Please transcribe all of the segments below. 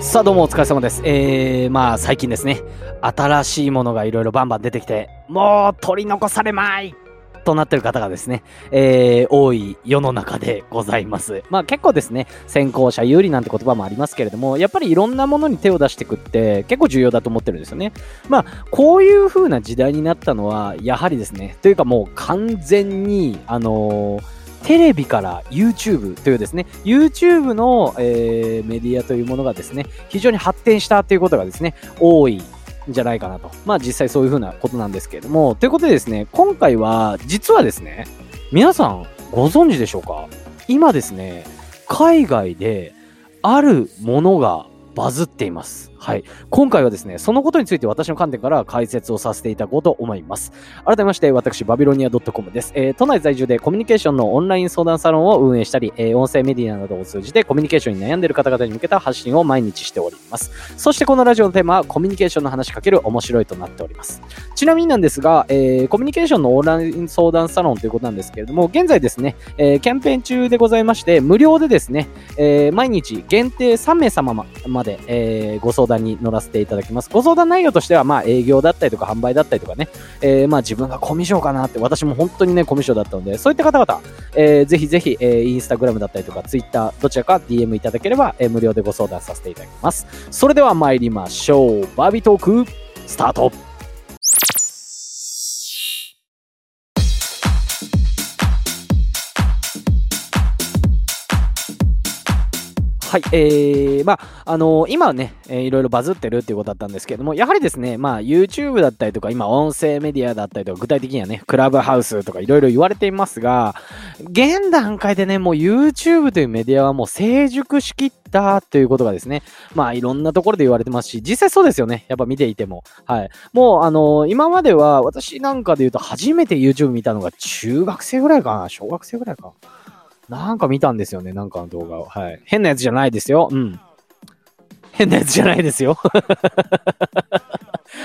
さあどうもお疲れ様です。えー、まあ最近ですね、新しいものがいろいろバンバン出てきて、もう取り残されまいとなってる方がですね、えー、多い世の中でございます。まあ結構ですね、先行者有利なんて言葉もありますけれども、やっぱりいろんなものに手を出していくって結構重要だと思ってるんですよね。まあこういう風な時代になったのは、やはりですね、というかもう完全に、あのーテレビから YouTube というですね、YouTube の、えー、メディアというものがですね、非常に発展したということがですね、多いんじゃないかなと。まあ実際そういうふうなことなんですけれども、ということでですね、今回は実はですね、皆さんご存知でしょうか？今ですね、海外であるものがバズっています。はい。今回はですね、そのことについて私の観点から解説をさせていただこうと思います。改めまして、私、バビロニア .com です。えー、都内在住でコミュニケーションのオンライン相談サロンを運営したり、えー、音声メディアなどを通じてコミュニケーションに悩んでいる方々に向けた発信を毎日しております。そしてこのラジオのテーマはコミュニケーションの話しかける面白いとなっております。ちなみになんですが、えー、コミュニケーションのオンライン相談サロンということなんですけれども、現在ですね、えー、キャンペーン中でございまして、無料でですね、えー、毎日限定3名様まで、えー、ご相談に乗らせていただきます。ご相談内容としては、まあ、営業だったりとか、販売だったりとかね、えー、まあ、自分がコミュ障かなって、私も本当にね、コミュ障だったので、そういった方々、えー、ぜひぜひ、えー、インスタグラムだったりとか、ツイッター、どちらか DM いただければ、えー、無料でご相談させていただきます。それでは参りましょう。バービートーク、スタートはい、えー、まあ、あのー、今ね、えー、いろいろバズってるっていうことだったんですけども、やはりですね、まあ、YouTube だったりとか、今、音声メディアだったりとか、具体的にはね、クラブハウスとかいろいろ言われていますが、現段階でね、もう YouTube というメディアはもう成熟しきったということがですね、まあ、いろんなところで言われてますし、実際そうですよね、やっぱ見ていても。はい。もう、あのー、今までは、私なんかで言うと、初めて YouTube 見たのが中学生ぐらいかな、小学生ぐらいか。ななんか見たんですよね、なんかの動画を。はい。変なやつじゃないですよ。うん。変なやつじゃないですよ。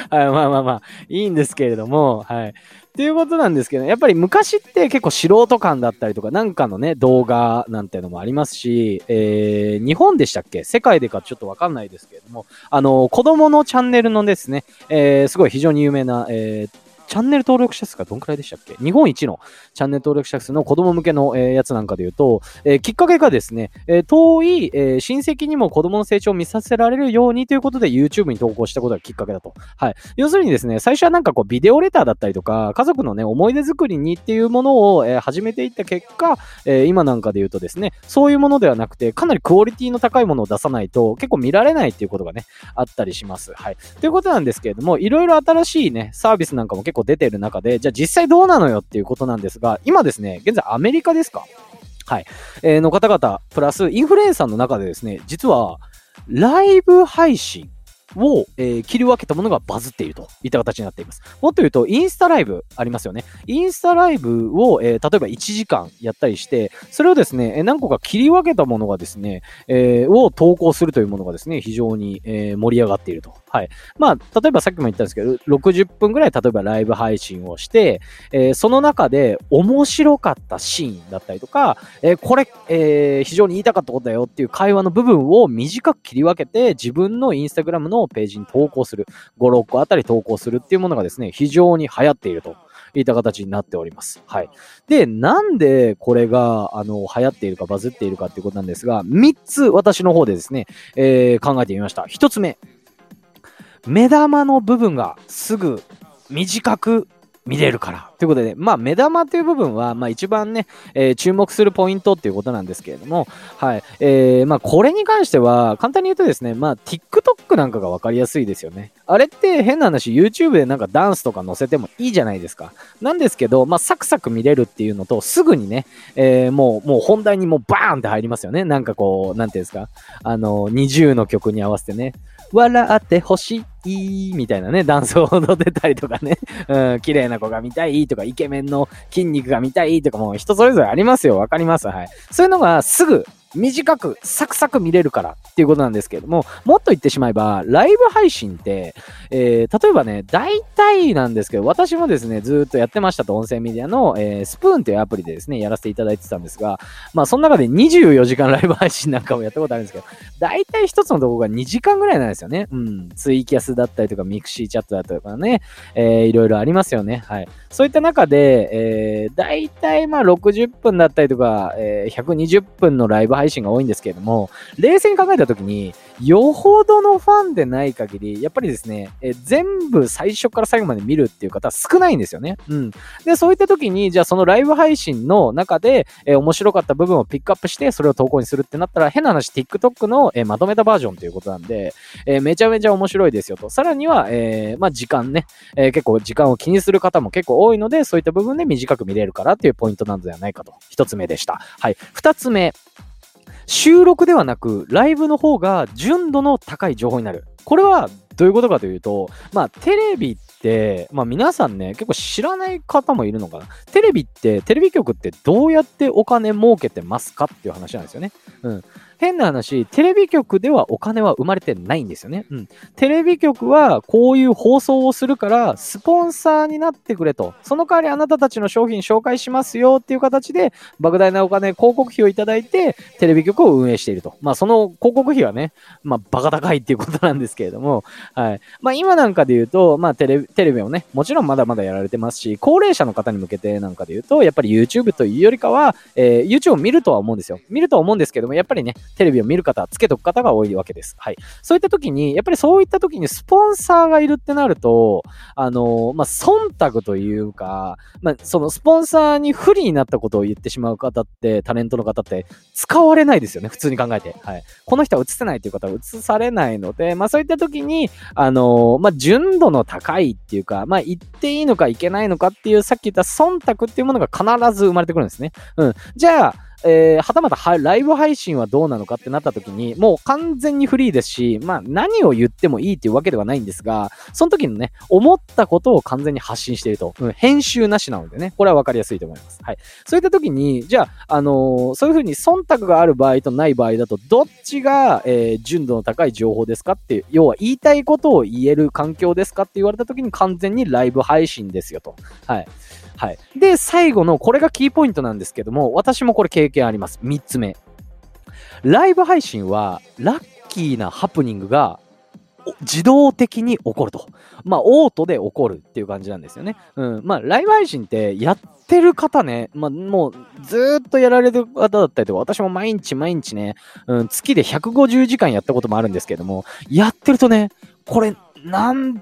はい、まあまあまあ、いいんですけれども、はい。っていうことなんですけど、やっぱり昔って結構素人感だったりとか、なんかのね、動画なんてのもありますし、えー、日本でしたっけ？世界でかちょっとわかんないですけれども、あの、子供のチャンネルのですね、えー、すごい非常に有名な、えー、チャンネル登録者数がどんくらいでしたっけ？日本一のチャンネル登録者数の子供向けの、え、やつなんかで言うと、え、きっかけがですね、え、遠い、え、親戚にも子供の成長を見させられるようにということで YouTube に投稿したことがきっかけだと。はい。要するにですね、最初はなんかこうビデオレターだったりとか、家族のね、思い出作りにっていうものを、え、始めていった結果、え、今なんかで言うとですね、そういうものではなくて、かなりクオリティの高いものを出さないと結構見られないっていうことがね、あったりします。はい。ということなんですけれども、いろいろ新しいね、サービスなんかも結構出てる中で、じゃあ実際どうなのよっていうことなんですが、今ですね、現在アメリカですか？はい。えー、の方々、プラスインフルエンサーの中でですね、実は、ライブ配信を、えー、切り分けたものがバズっているといった形になっています。もっと言うと、インスタライブありますよね。インスタライブを、えー、例えば1時間やったりして、それをですね、何個か切り分けたものがですね、えー、を投稿するというものがですね、非常に、え、盛り上がっていると。はい。まあ、例えばさっきも言ったんですけど、60分ぐらい例えばライブ配信をして、え、その中で面白かったシーンだったりとか、え、これ、え、非常に言いたかったことだよっていう会話の部分を短く切り分けて、自分のインスタグラムのページに投稿する。5、6個あたり投稿するっていうものがですね、非常に流行っていると。いった形になっております。はい。で、なんでこれが、あの、流行っているかバズっているかっていうことなんですが、3つ私の方でですね、えー、考えてみました。1つ目。目玉の部分がすぐ短く見れるから。ということで、まあ、目玉という部分は、まあ、一番ね、えー、注目するポイントっていうことなんですけれども、はい。えー、まあ、これに関しては、簡単に言うとですね、まあ、TikTok なんかがわかりやすいですよね。あれって変な話、YouTube でなんかダンスとか載せてもいいじゃないですか。なんですけど、まあ、サクサク見れるっていうのと、すぐにね、えー、もう、もう本題にもうバーンって入りますよね。なんかこう、なんていうんですか、あの、20の曲に合わせてね、笑ってほしいいいみたいなね、ダンスを踊ってたりとかね、うん、綺麗な子が見たいとか、イケメンの筋肉が見たいとかもう人それぞれありますよ。わかります。はい。そういうのがすぐ短く、サクサク見れるからっていうことなんですけれども、もっと言ってしまえば、ライブ配信って、えー、例えばね、大体なんですけど、私もですね、ずっとやってましたと、音声メディアの、えー、スプーンというアプリでですね、やらせていただいてたんですが、まあ、その中で24時間ライブ配信なんかもやったことあるんですけど、大体一つのとこが2時間ぐらいなんですよね。うん。ツイキャスだったりとか、ミクシーチャットだったりとかね、えー、いろいろありますよね。はい。そういった中で、えー、大体まあ60分だったりとか、えー、120分のライブ配信配信が多いんですけれども、冷静に考えたときに、よほどのファンでない限り、やっぱりですね、え、全部最初から最後まで見るっていう方は少ないんですよね。うん。で、そういった時に、じゃあそのライブ配信の中で、え、面白かった部分をピックアップして、それを投稿にするってなったら、変な話、TikTok の、え、まとめたバージョンということなんで、え、めちゃめちゃ面白いですよと。さらには、えー、まあ時間ね、えー、結構時間を気にする方も結構多いので、そういった部分で短く見れるからっていうポイントなのではないかと。一つ目でした。はい。二つ目。収録ではなく、ライブの方が純度の高い情報になる。これはどういうことかというと、まあ、テレビって、まあ皆さんね、結構知らない方もいるのかな。テレビって、テレビ局ってどうやってお金儲けてますかっていう話なんですよね。うん。変な話、テレビ局ではお金は生まれてないんですよね。うん。テレビ局はこういう放送をするから、スポンサーになってくれと。その代わりあなたたちの商品紹介しますよっていう形で、莫大なお金、広告費をいただいて、テレビ局を運営していると。まあ、その広告費はね、まあ、バカ高いっていうことなんですけれども、はい。まあ、今なんかで言うと、まあ、テレビ、テレビをね、もちろんまだまだやられてますし、高齢者の方に向けてなんかで言うと、やっぱり YouTube というよりかは、えー、YouTube を見るとは思うんですよ。見るとは思うんですけども、やっぱりね、テレビを見る方、つけとく方が多いわけです。はい。そういった時に、やっぱりそういった時にスポンサーがいるってなると、あのまあ、忖度というか、まあ、そのスポンサーに不利になったことを言ってしまう方って、タレントの方って使われないですよね、普通に考えて。はい。この人は映せないという方は映されないので、まあ、そういった時に、あのまあ、純度の高いっていうか、まあ、言っていいのかいけないのかっていう、さっき言った忖度っていうものが必ず生まれてくるんですね。うん。じゃあ、えー、はたまたライブ配信はどうなのかってなった時に、もう完全にフリーですし、まあ何を言ってもいいっていうわけではないんですが、その時のね、思ったことを完全に発信していると。うん、編集なしなのでね、これはわかりやすいと思います。はい。そういった時に、じゃあ、あのー、そういうふうに忖度がある場合とない場合だと、どっちが、えー、純度の高い情報ですかっていう、要は言いたいことを言える環境ですかって言われた時に完全にライブ配信ですよと。はい。はい。で、最後の、これがキーポイントなんですけども、私もこれ経験あります。3つ目。ライブ配信は、ラッキーなハプニングが自動的に起こると。まあ、オートで起こるっていう感じなんですよね。うん。まあ、ライブ配信ってやってる方ね、まあ、もうずっとやられる方だったりとか、私も毎日毎日ね、うん、月で150時間やったこともあるんですけども、やってるとね、これ、なん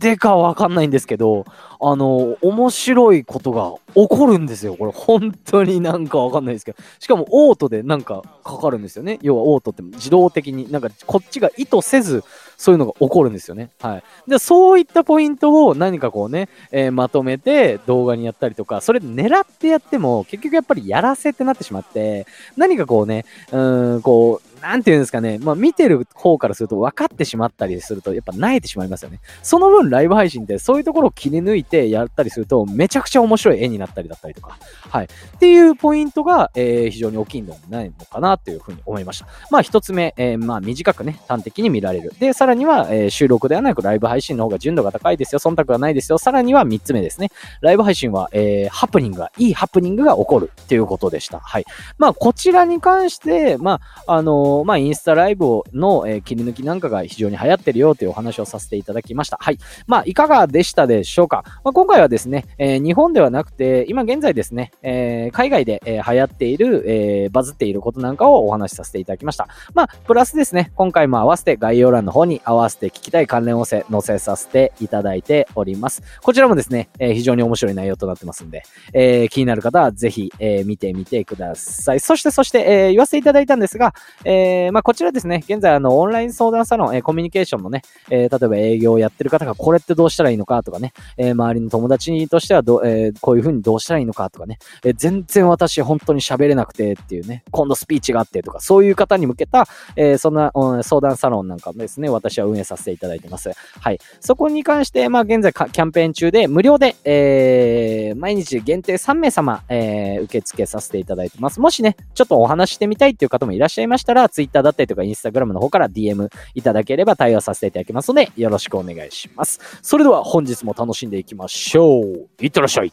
でかわかんないんですけど、あの、面白いことが起こるんですよ。これ本当になんかわかんないですけど。しかもオートでなんかかかるんですよね。要はオートって自動的になんかこっちが意図せずそういうのが起こるんですよね。はい。で、そういったポイントを何かこうね、えー、まとめて動画にやったりとか、それ狙ってやっても結局やっぱりやらせってなってしまって、何かこうね、うん、こう、なんていうんですかね、まあ見てる方からすると分かってしまったりすると、やっぱ慣れてしまいますよね。その分ライブ配信ってそういうところを切り抜いてやったりすると、めちゃくちゃ面白い絵になったりだったりとか、はい。っていうポイントが、えー、非常に大きいのないのかなというふうに思いました。まあ一つ目、えー、まあ短くね、端的に見られる。で、さららには、えー、収録ではなくライブ配信の方が純度が高いですよ、忖度がないですよ。さらには三つ目ですね。ライブ配信は、えー、ハプニングが、いいハプニングが起こるっていうことでした。はい。まあこちらに関して、まあ、あのー、まあインスタライブイブの、え、切り抜きなんかが非常に流行ってるよというお話をさせていただきました。はい。まあ、いかがでしたでしょうか。まあ、今回はですね、え、日本ではなくて、今現在ですね、え、海外で、え、流行っている、え、バズっていることなんかをお話しさせていただきました。まあ、プラスですね、今回も合わせて概要欄の方に合わせて聞きたい関連音声載せさせていただいております。こちらもですね、えー、非常に面白い内容となってますんで、えー、気になる方はぜひ、えー、見てみてください。そして、そして、えー、言わせていただいたんですが、えー、まあ、こちらですね、現在あの、オンライン相談サロン、えー、コミュニケーションのね、えー、例えば営業をやってる方がこれってどうしたらいいのかとかね、えー、周りの友達としてはど、えー、こういう風にどうしたらいいのかとかね、えー、全然私本当に喋れなくてっていうね、今度スピーチがあってとか、そういう方に向けた、えー、そんな、うん、相談サロンなんかもですね、私は運営させていただいてます。はい。そこに関して、まあ現在キャンペーン中で無料で、えー、毎日限定3名様、えー、受付させていただいてます。もしね、ちょっとお話してみたいっていう方もいらっしゃいましたら、Twitter だったりとか Instagram の方から DM いただければ対応させていただきますので、よろしくお願いします。それでは本日も楽しんでいきましょう。いってらっしゃい。